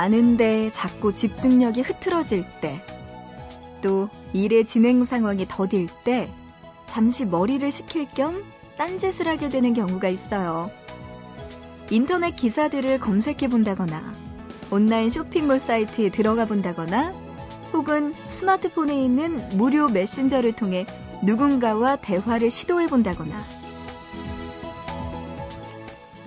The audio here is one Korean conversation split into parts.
많은데 자꾸 집중력이 흐트러질 때, 또 일의 진행 상황이 더딜 때, 잠시 머리를 식힐 겸 딴짓을 하게 되는 경우가 있어요. 인터넷 기사들을 검색해 본다거나, 온라인 쇼핑몰 사이트에 들어가 본다거나, 혹은 스마트폰에 있는 무료 메신저를 통해 누군가와 대화를 시도해 본다거나,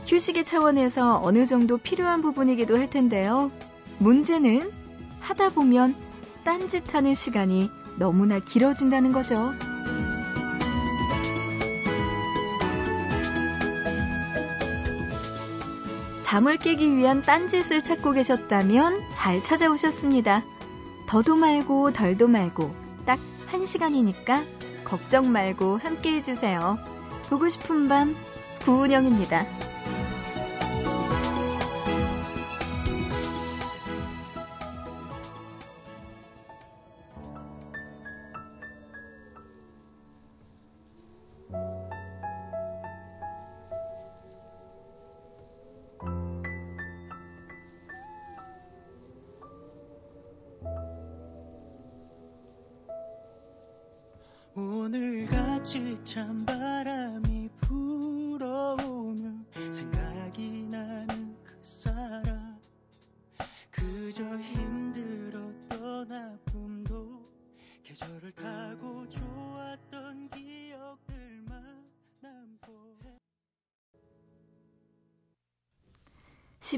휴식의 차원에서 어느 정도 필요한 부분이기도 할 텐데요. 문제는 하다 보면 딴짓하는 시간이 너무나 길어진다는 거죠. 잠을 깨기 위한 딴짓을 찾고 계셨다면 잘 찾아오셨습니다. 더도 말고 덜도 말고 딱 한 시간이니까 걱정 말고 함께 해주세요. 보고 싶은 밤 부은영입니다. 오늘같이 찬 바람이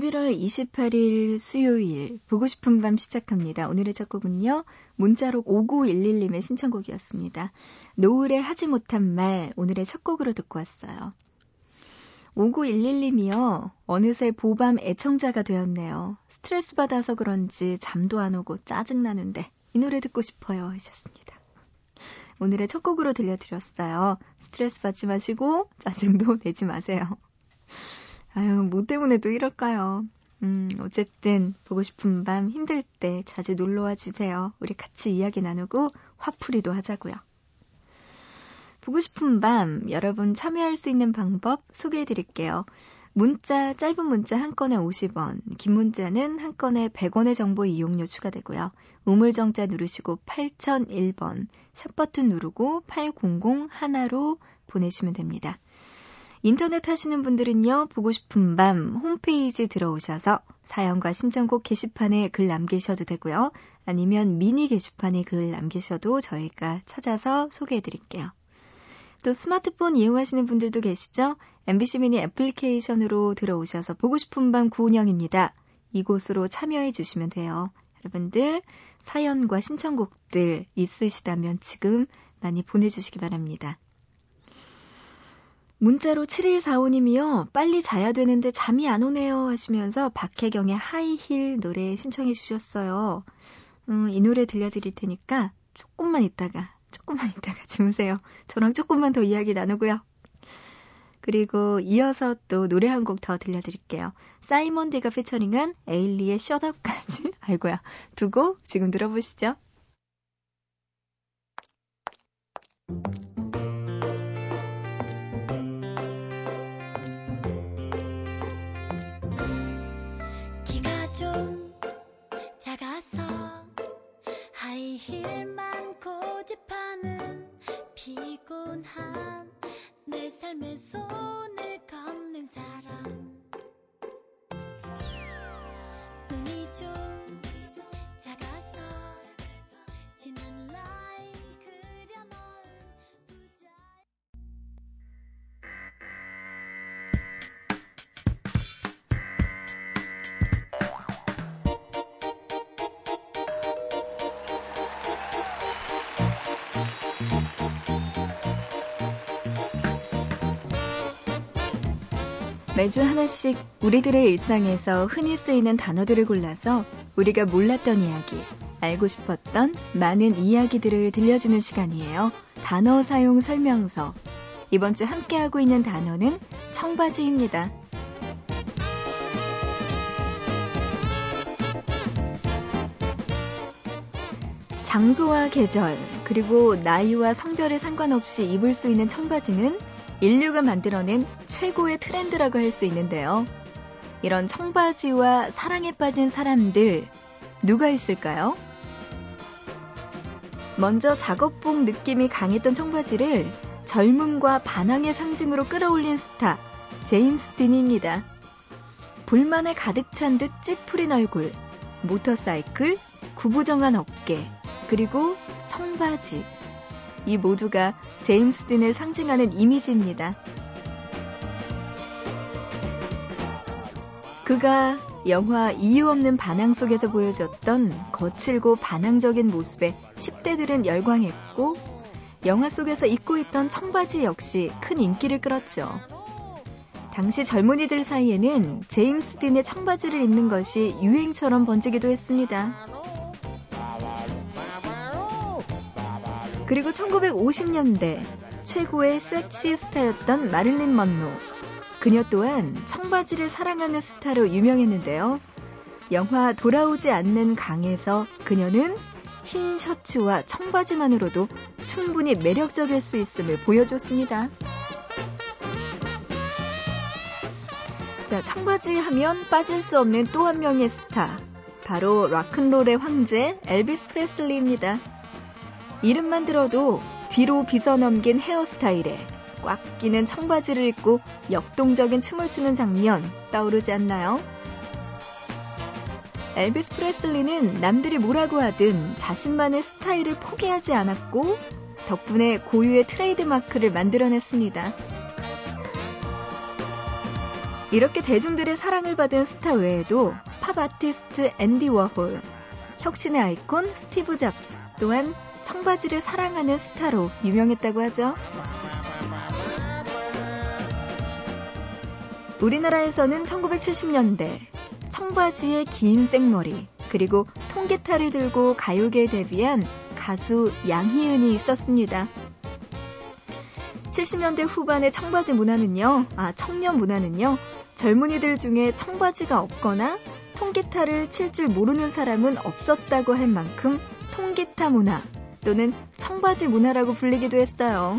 11월 28일 수요일 보고 싶은 밤 시작합니다. 오늘의 첫 곡은요. 문자로 5911님의 신청곡이었습니다. 노을에 하지 못한 말 오늘의 첫 곡으로 듣고 왔어요. 5911님이요. 어느새 보밤 애청자가 되었네요. 스트레스 받아서 그런지 잠도 안 오고 짜증나는데 이 노래 듣고 싶어요 하셨습니다. 오늘의 첫 곡으로 들려드렸어요. 스트레스 받지 마시고 짜증도 내지 마세요. 아유, 뭐 때문에 또 이럴까요? 음, 어쨌든 보고 싶은 밤 힘들 때 자주 놀러와 주세요. 우리 같이 이야기 나누고 화풀이도 하자고요. 보고 싶은 밤 여러분 참여할 수 있는 방법 소개해 드릴게요. 문자 짧은 문자 한 건에 50원, 긴 문자는 한 건에 100원의 정보 이용료 추가되고요. 우물정자 누르시고 8001번 샵 버튼 누르고 800 하나로 보내시면 됩니다. 인터넷 하시는 분들은요, 보고 싶은 밤 홈페이지 들어오셔서 사연과 신청곡 게시판에 글 남기셔도 되고요. 아니면 미니 게시판에 글 남기셔도 저희가 찾아서 소개해 드릴게요. 또 스마트폰 이용하시는 분들도 계시죠? MBC 미니 애플리케이션으로 들어오셔서 보고 싶은 밤 구운영입니다. 이곳으로 참여해 주시면 돼요. 여러분들 사연과 신청곡들 있으시다면 지금 많이 보내주시기 바랍니다. 문자로 7145님이요. 빨리 자야 되는데 잠이 안 오네요 하시면서 박혜경의 하이힐 노래 신청해 주셨어요. 음, 이 노래 들려드릴 테니까 조금만 있다가 조금만 있다가 주무세요. 저랑 조금만 더 이야기 나누고요. 그리고 이어서 또 노래 한 곡 더 들려드릴게요. 사이먼 디가 피처링한 에일리의 셧업까지 아이고야 두곡 지금 들어보시죠. 작아서 하이힐만 고집하는 피곤한 내 삶의 손을 걷는 사람. 눈이 좀 매주 하나씩 우리들의 일상에서 흔히 쓰이는 단어들을 골라서 우리가 몰랐던 이야기, 알고 싶었던 많은 이야기들을 들려주는 시간이에요. 단어 사용 설명서. 이번 주 함께하고 있는 단어는 청바지입니다. 장소와 계절, 그리고 나이와 성별에 상관없이 입을 수 있는 청바지는 인류가 만들어낸 최고의 트렌드라고 할 수 있는데요. 이런 청바지와 사랑에 빠진 사람들, 누가 있을까요? 먼저 작업복 느낌이 강했던 청바지를 젊음과 반항의 상징으로 끌어올린 스타, 제임스 딘입니다. 불만에 가득 찬 듯 찌푸린 얼굴, 모터사이클, 구부정한 어깨, 그리고 청바지. 이 모두가 제임스 딘을 상징하는 이미지입니다. 그가 영화 이유 없는 반항 속에서 보여줬던 거칠고 반항적인 모습에 10대들은 열광했고 영화 속에서 입고 있던 청바지 역시 큰 인기를 끌었죠. 당시 젊은이들 사이에는 제임스 딘의 청바지를 입는 것이 유행처럼 번지기도 했습니다. 그리고 1950년대 최고의 섹시 스타였던 마릴린 먼로. 그녀 또한 청바지를 사랑하는 스타로 유명했는데요. 영화 돌아오지 않는 강에서 그녀는 흰 셔츠와 청바지만으로도 충분히 매력적일 수 있음을 보여줬습니다. 자, 청바지 하면 빠질 수 없는 또 한 명의 스타. 바로 로큰롤의 황제 엘비스 프레슬리입니다. 이름만 들어도 뒤로 빗어 넘긴 헤어스타일에 꽉 끼는 청바지를 입고 역동적인 춤을 추는 장면 떠오르지 않나요? 엘비스 프레슬리는 남들이 뭐라고 하든 자신만의 스타일을 포기하지 않았고 덕분에 고유의 트레이드 마크를 만들어냈습니다. 이렇게 대중들의 사랑을 받은 스타 외에도 팝 아티스트 앤디 워홀, 혁신의 아이콘 스티브 잡스 또한 청바지를 사랑하는 스타로 유명했다고 하죠. 우리나라에서는 1970년대 청바지에 긴 생머리 그리고 통기타를 들고 가요계에 데뷔한 가수 양희은이 있었습니다. 70년대 후반의 청바지 문화는요, 아, 청년 문화는요, 젊은이들 중에 청바지가 없거나 통기타를 칠 줄 모르는 사람은 없었다고 할 만큼 통기타 문화, 또는 청바지 문화라고 불리기도 했어요.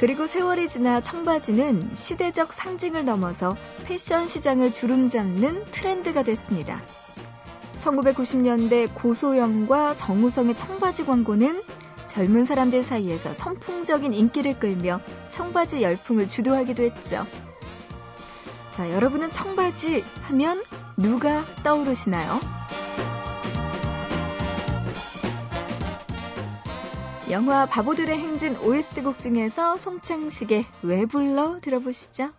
그리고 세월이 지나 청바지는 시대적 상징을 넘어서 패션 시장을 주름잡는 트렌드가 됐습니다. 1990년대 고소영과 정우성의 청바지 광고는 젊은 사람들 사이에서 선풍적인 인기를 끌며 청바지 열풍을 주도하기도 했죠. 자, 여러분은 청바지 하면 누가 떠오르시나요? 영화 바보들의 행진 OST곡 중에서 송창식의 왜 불러 들어보시죠.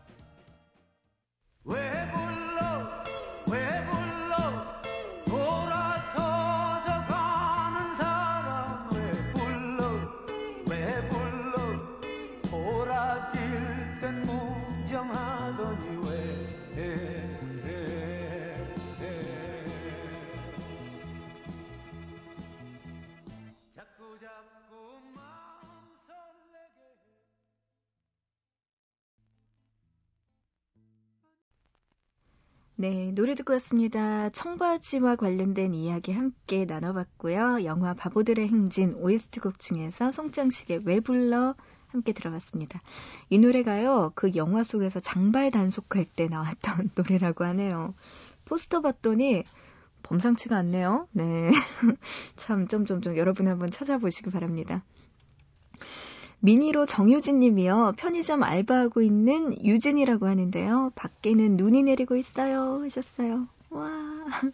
네, 노래 듣고 왔습니다. 청바지와 관련된 이야기 함께 나눠봤고요. 영화 바보들의 행진 OST 곡 중에서 송장식의 왜 불러 함께 들어봤습니다. 이 노래가요, 그 영화 속에서 장발 단속할 때 나왔던 노래라고 하네요. 포스터 봤더니 범상치가 않네요. 네. 참, 점점점 여러분 한번 찾아보시기 바랍니다. 미니로 정유진 님이요. 편의점 알바하고 있는 유진이라고 하는데요. 밖에는 눈이 내리고 있어요. 하셨어요. 와.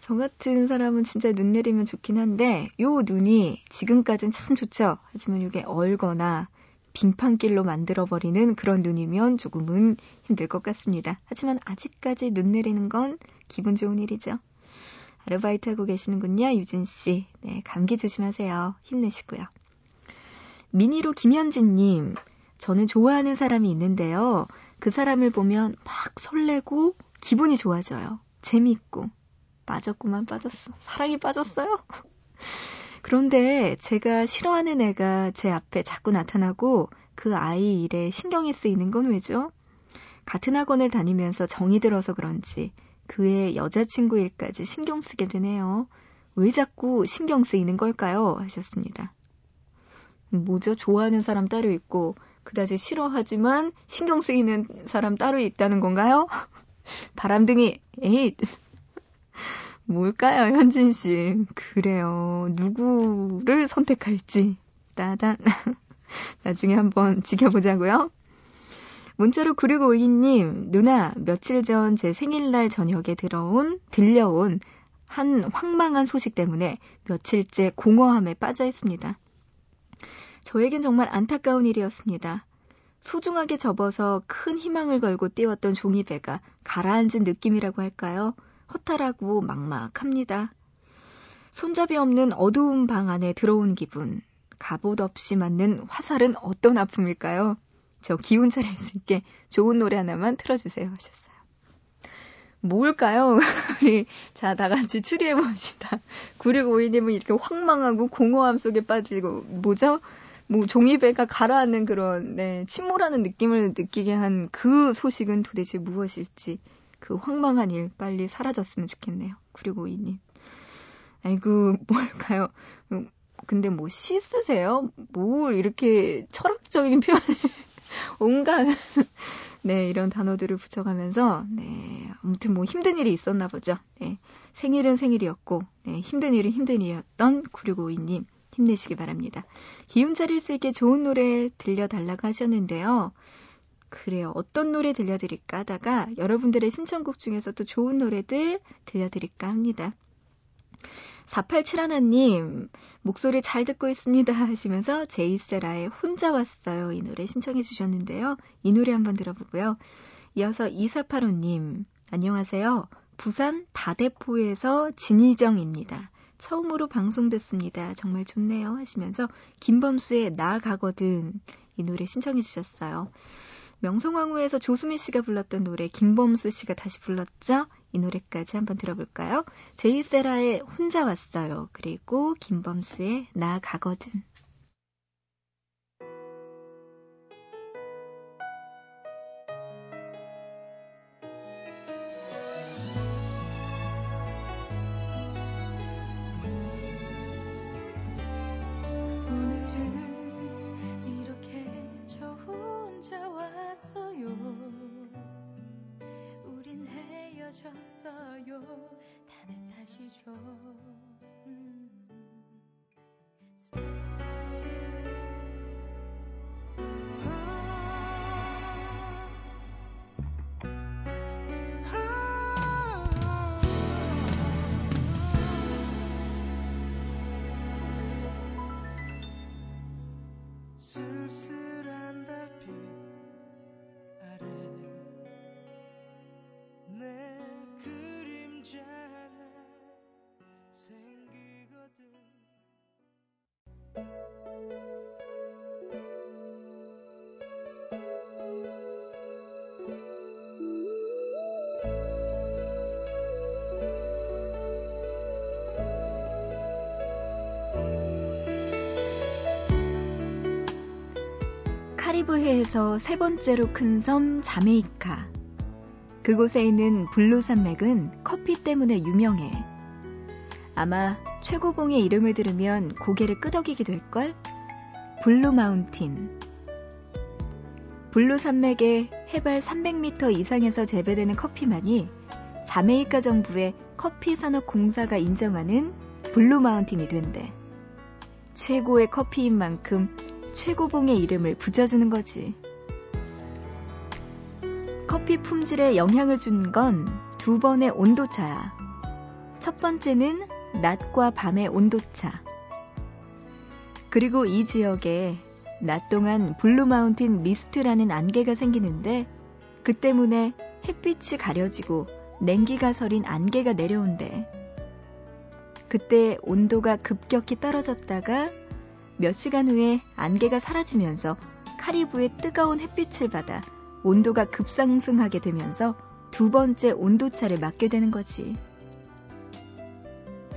저 같은 사람은 진짜 눈 내리면 좋긴 한데, 요 눈이 지금까진 참 좋죠. 하지만 이게 얼거나 빙판길로 만들어버리는 그런 눈이면 조금은 힘들 것 같습니다. 하지만 아직까지 눈 내리는 건 기분 좋은 일이죠. 아르바이트 하고 계시는군요, 유진 씨. 네, 감기 조심하세요. 힘내시고요. 미니로 김현진님, 저는 좋아하는 사람이 있는데요. 그 사람을 보면 막 설레고 기분이 좋아져요. 재미있고. 빠졌구만 빠졌어. 사랑이 빠졌어요. 그런데 제가 싫어하는 애가 제 앞에 자꾸 나타나고 그 아이 일에 신경이 쓰이는 건 왜죠? 같은 학원을 다니면서 정이 들어서 그런지 그의 여자친구 일까지 신경 쓰게 되네요. 왜 자꾸 신경 쓰이는 걸까요? 하셨습니다. 뭐죠? 좋아하는 사람 따로 있고, 그다지 싫어하지만 신경 쓰이는 사람 따로 있다는 건가요? 바람둥이, 에잇! 뭘까요, 현진 씨? 그래요. 누구를 선택할지. 따단. 나중에 한번 지켜보자고요. 문자로 9652님, 누나, 며칠 전 제 생일날 저녁에 들어온, 들려온 한 황망한 소식 때문에 며칠째 공허함에 빠져 있습니다. 저에겐 정말 안타까운 일이었습니다. 소중하게 접어서 큰 희망을 걸고 띄웠던 종이배가 가라앉은 느낌이라고 할까요? 허탈하고 막막합니다. 손잡이 없는 어두운 방 안에 들어온 기분. 갑옷 없이 맞는 화살은 어떤 아픔일까요? 저 기운 차릴 수 있게 좋은 노래 하나만 틀어주세요 하셨어요. 뭘까요? 우리 자 다 같이 추리해 봅시다. 9652님은 이렇게 황망하고 공허함 속에 빠지고 뭐죠? 뭐 종이배가 가라앉는 그런 네, 침몰하는 느낌을 느끼게 한 그 소식은 도대체 무엇일지 그 황망한 일 빨리 사라졌으면 좋겠네요. 9652님. 아이고 뭘까요? 음, 근데 뭐 시 쓰세요? 뭘 이렇게 철학적인 표현을 온갖 네 이런 단어들을 붙여가면서 네 아무튼 뭐 힘든 일이 있었나 보죠. 네 생일은 생일이었고 네 힘든 일은 힘든 일이었던 9652님 힘내시기 바랍니다. 기운 차릴 수 있게 좋은 노래 들려달라고 하셨는데요. 그래요. 어떤 노래 들려드릴까 하다가 여러분들의 신청곡 중에서 또 좋은 노래들 들려드릴까 합니다. 4871님, 목소리 잘 듣고 있습니다 하시면서 제이세라의 혼자 왔어요. 이 노래 신청해 주셨는데요. 이 노래 한번 들어보고요. 이어서 2485님, 안녕하세요. 부산 다대포에서 진희정입니다. 처음으로 방송 듣습니다. 정말 좋네요. 하시면서 김범수의 나 가거든 이 노래 신청해 주셨어요. 명성황후에서 조수미 씨가 불렀던 노래 김범수 씨가 다시 불렀죠? 이 노래까지 한번 들어볼까요? 제이세라의 혼자 왔어요. 그리고 김범수의 나 가거든. 只是。 카리브해에서 세 번째로 큰 섬 자메이카. 그곳에 있는 블루 산맥은 커피 때문에 유명해. 아마 최고봉의 이름을 들으면 고개를 끄덕이게 될걸? 블루 마운틴. 블루 산맥의 해발 300m 이상에서 재배되는 커피만이 자메이카 정부의 커피 산업 공사가 인정하는 블루 마운틴이 된대. 최고의 커피인 만큼 최고봉의 이름을 붙여주는 거지. 커피 품질에 영향을 준 건 두 번의 온도차야. 첫 번째는 낮과 밤의 온도차. 그리고 이 지역에 낮 동안 블루마운틴 미스트라는 안개가 생기는데 그 때문에 햇빛이 가려지고 냉기가 서린 안개가 내려온대. 그때 온도가 급격히 떨어졌다가 몇 시간 후에 안개가 사라지면서 카리브의 뜨거운 햇빛을 받아 온도가 급상승하게 되면서 두 번째 온도차를 맞게 되는 거지.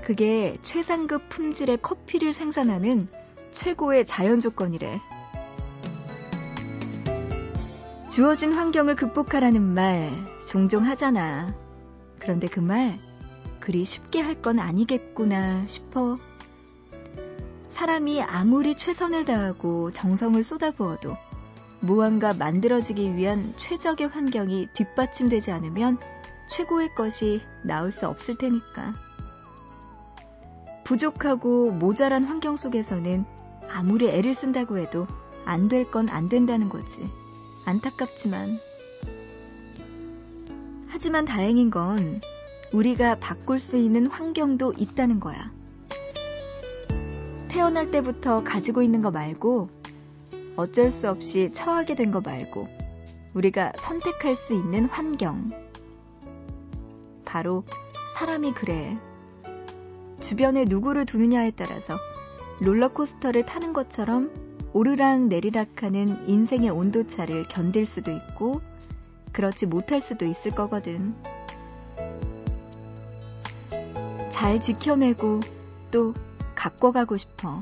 그게 최상급 품질의 커피를 생산하는 최고의 자연 조건이래. 주어진 환경을 극복하라는 말 종종 하잖아. 그런데 그 말 그리 쉽게 할 건 아니겠구나 싶어. 사람이 아무리 최선을 다하고 정성을 쏟아부어도 무언가 만들어지기 위한 최적의 환경이 뒷받침되지 않으면 최고의 것이 나올 수 없을 테니까. 부족하고 모자란 환경 속에서는 아무리 애를 쓴다고 해도 안 될 건 안 된다는 거지. 안타깝지만. 하지만 다행인 건 우리가 바꿀 수 있는 환경도 있다는 거야. 태어날 때부터 가지고 있는 거 말고 어쩔 수 없이 처하게 된 거 말고 우리가 선택할 수 있는 환경. 바로 사람이 그래. 주변에 누구를 두느냐에 따라서 롤러코스터를 타는 것처럼 오르락 내리락 하는 인생의 온도차를 견딜 수도 있고, 그렇지 못할 수도 있을 거거든. 잘 지켜내고 또 갖고 가고 싶어.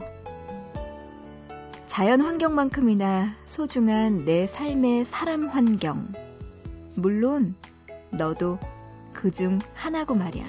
자연 환경만큼이나 소중한 내 삶의 사람 환경. 물론 너도 그 중 하나고 말이야.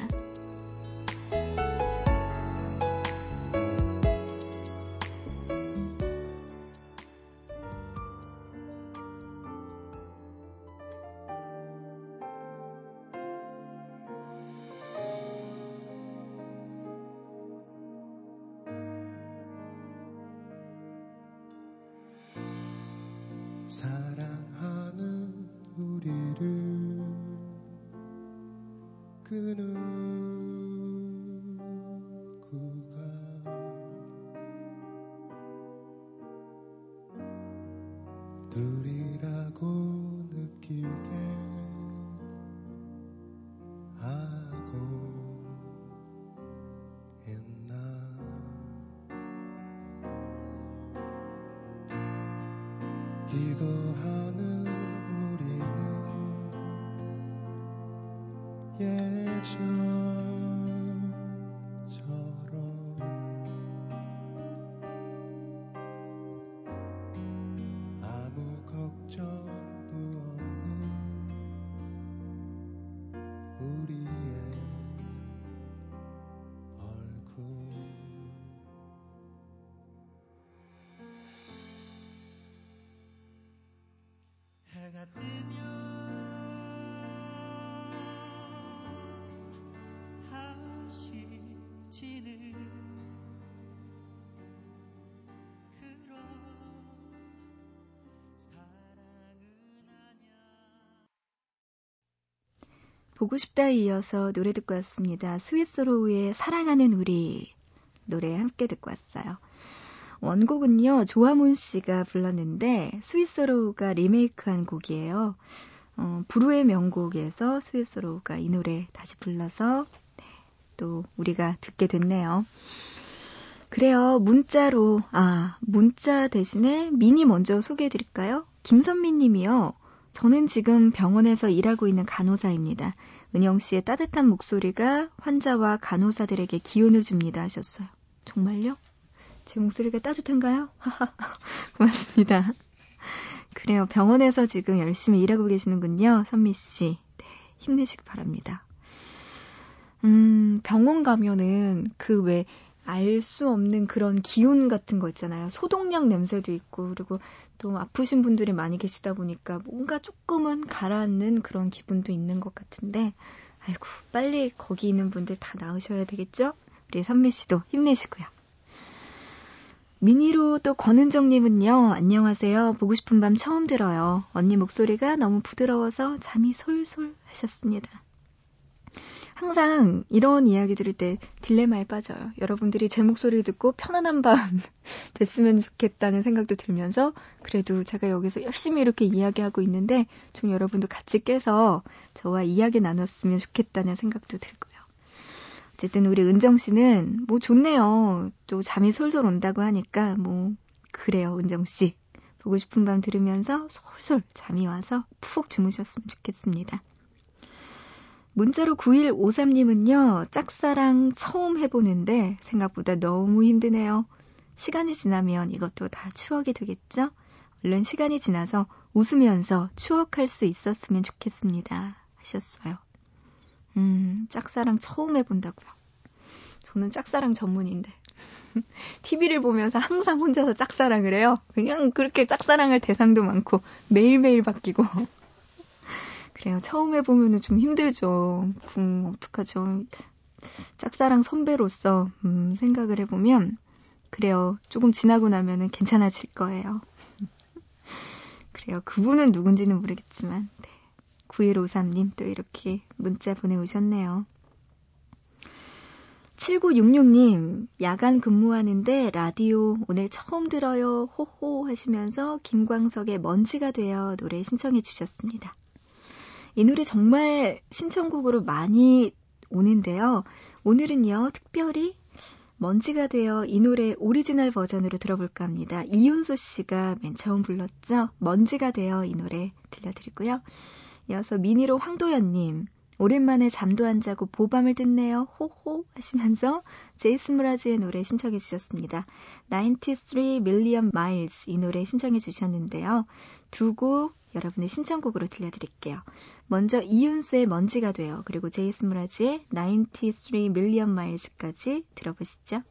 보고 싶다에 이어서 노래 듣고 왔습니다. 스위스로우의 사랑하는 우리 노래 함께 듣고 왔어요. 원곡은요, 조화문 씨가 불렀는데, 스위스로우가 리메이크한 곡이에요. 어, 부르의 명곡에서 스위스로우가 이 노래 다시 불러서, 네, 또 우리가 듣게 됐네요. 그래요, 문자로, 아, 문자 대신에 미니 먼저 소개해 드릴까요? 김선미 님이요. 저는 지금 병원에서 일하고 있는 간호사입니다. 은영 씨의 따뜻한 목소리가 환자와 간호사들에게 기운을 줍니다 하셨어요. 정말요? 제 목소리가 따뜻한가요? 고맙습니다. 그래요. 병원에서 지금 열심히 일하고 계시는군요. 선미 씨. 네, 힘내시기 바랍니다. 음, 병원 가면은 그 왜 알 수 없는 그런 기운 같은 거 있잖아요. 소독약 냄새도 있고, 그리고 또 아프신 분들이 많이 계시다 보니까 뭔가 조금은 가라앉는 그런 기분도 있는 것 같은데, 아이고, 빨리 거기 있는 분들 다 나으셔야 되겠죠? 우리 선미 씨도 힘내시고요. 미니로 또 권은정님은요, 안녕하세요. 보고 싶은 밤 처음 들어요. 언니 목소리가 너무 부드러워서 잠이 솔솔 하셨습니다. 항상 이런 이야기 들을 때 딜레마에 빠져요. 여러분들이 제 목소리를 듣고 편안한 밤 됐으면 좋겠다는 생각도 들면서 그래도 제가 여기서 열심히 이렇게 이야기하고 있는데 좀 여러분도 같이 깨서 저와 이야기 나눴으면 좋겠다는 생각도 들고요. 어쨌든 우리 은정 씨는 뭐 좋네요. 또 잠이 솔솔 온다고 하니까 뭐 그래요, 은정 씨. 보고 싶은 밤 들으면서 솔솔 잠이 와서 푹 주무셨으면 좋겠습니다. 문자로 9153님은요, 짝사랑 처음 해보는데 생각보다 너무 힘드네요. 시간이 지나면 이것도 다 추억이 되겠죠? 얼른 시간이 지나서 웃으면서 추억할 수 있었으면 좋겠습니다. 하셨어요. 음, 짝사랑 처음 해본다고요. 저는 짝사랑 전문인데. TV를 보면서 항상 혼자서 짝사랑을 해요. 그냥 그렇게 짝사랑할 대상도 많고 매일매일 바뀌고. 그래요. 처음 해보면은 좀 힘들죠. 음, 어떡하죠. 짝사랑 선배로서 음, 생각을 해보면 그래요. 조금 지나고 나면은 괜찮아질 거예요. 그래요. 그분은 누군지는 모르겠지만 네. 9153님 또 이렇게 문자 보내오셨네요. 7966님, 야간 근무하는데 라디오 오늘 처음 들어요. 호호 하시면서 김광석의 먼지가 되어 노래 신청해 주셨습니다. 이 노래 정말 신청곡으로 많이 오는데요. 오늘은요, 특별히 먼지가 되어 이 노래 오리지널 버전으로 들어볼까 합니다. 이윤수 씨가 맨 처음 불렀죠. 먼지가 되어 이 노래 들려드리고요. 이어서 미니로 황도연님, 오랜만에 잠도 안 자고 보밤을 듣네요. 호호 하시면서 제이슨 므라즈의 노래 신청해 주셨습니다. 93 Million Miles 이 노래 신청해 주셨는데요. 두 곡 여러분의 신청곡으로 들려드릴게요. 먼저 이윤수의 먼지가 돼요. 그리고 제이슨 무라즈의 93 Million Miles까지 들어보시죠.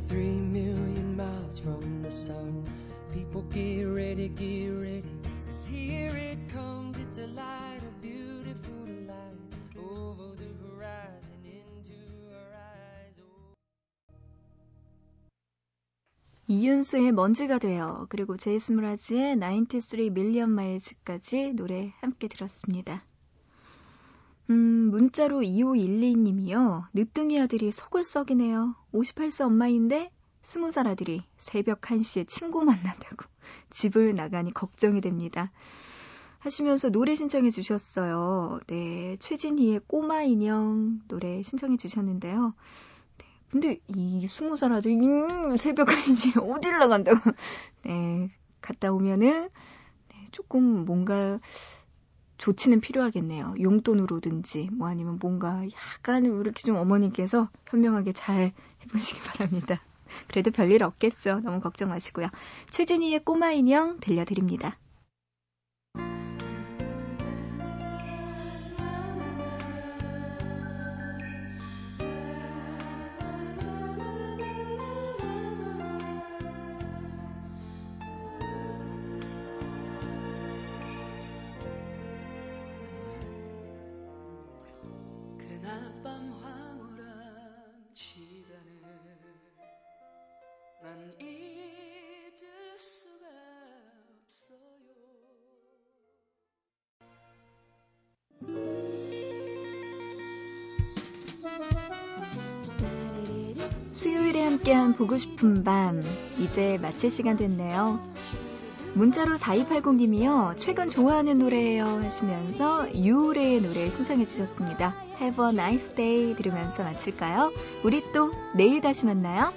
Three million miles from the sun. People get ready, get ready. Cause here it comes, it's a light, a beautiful light. Over the horizon, into our eyes. Oh. 이윤수의 먼지가 돼요. 그리고 제이스 무라즈의 93 밀리언 마일즈까지 노래 함께 들었습니다. 음, 문자로 2512님이요. 늦둥이 아들이 속을 썩이네요. 58세 엄마인데 20살 아들이 새벽 1시에 친구 만난다고 집을 나가니 걱정이 됩니다. 하시면서 노래 신청해 주셨어요. 네, 최진희의 꼬마 인형 노래 신청해 주셨는데요. 네, 근데 이 20살 아들이 음, 새벽 1시에 어딜 나간다고. 네, 갔다 오면은 네, 조금 뭔가 조치는 필요하겠네요. 용돈으로든지 뭐 아니면 뭔가 약간 이렇게 좀 어머님께서 현명하게 잘 해보시기 바랍니다. 그래도 별일 없겠죠. 너무 걱정 마시고요. 최진희의 꼬마 인형 들려드립니다. 수요일에 함께한 보고 싶은 밤, 이제 마칠 시간 됐네요. 문자로 4280님이요. 최근 좋아하는 노래예요 하시면서 유래의 노래 신청해 주셨습니다. Have a nice day 들으면서 마칠까요? 우리 또 내일 다시 만나요.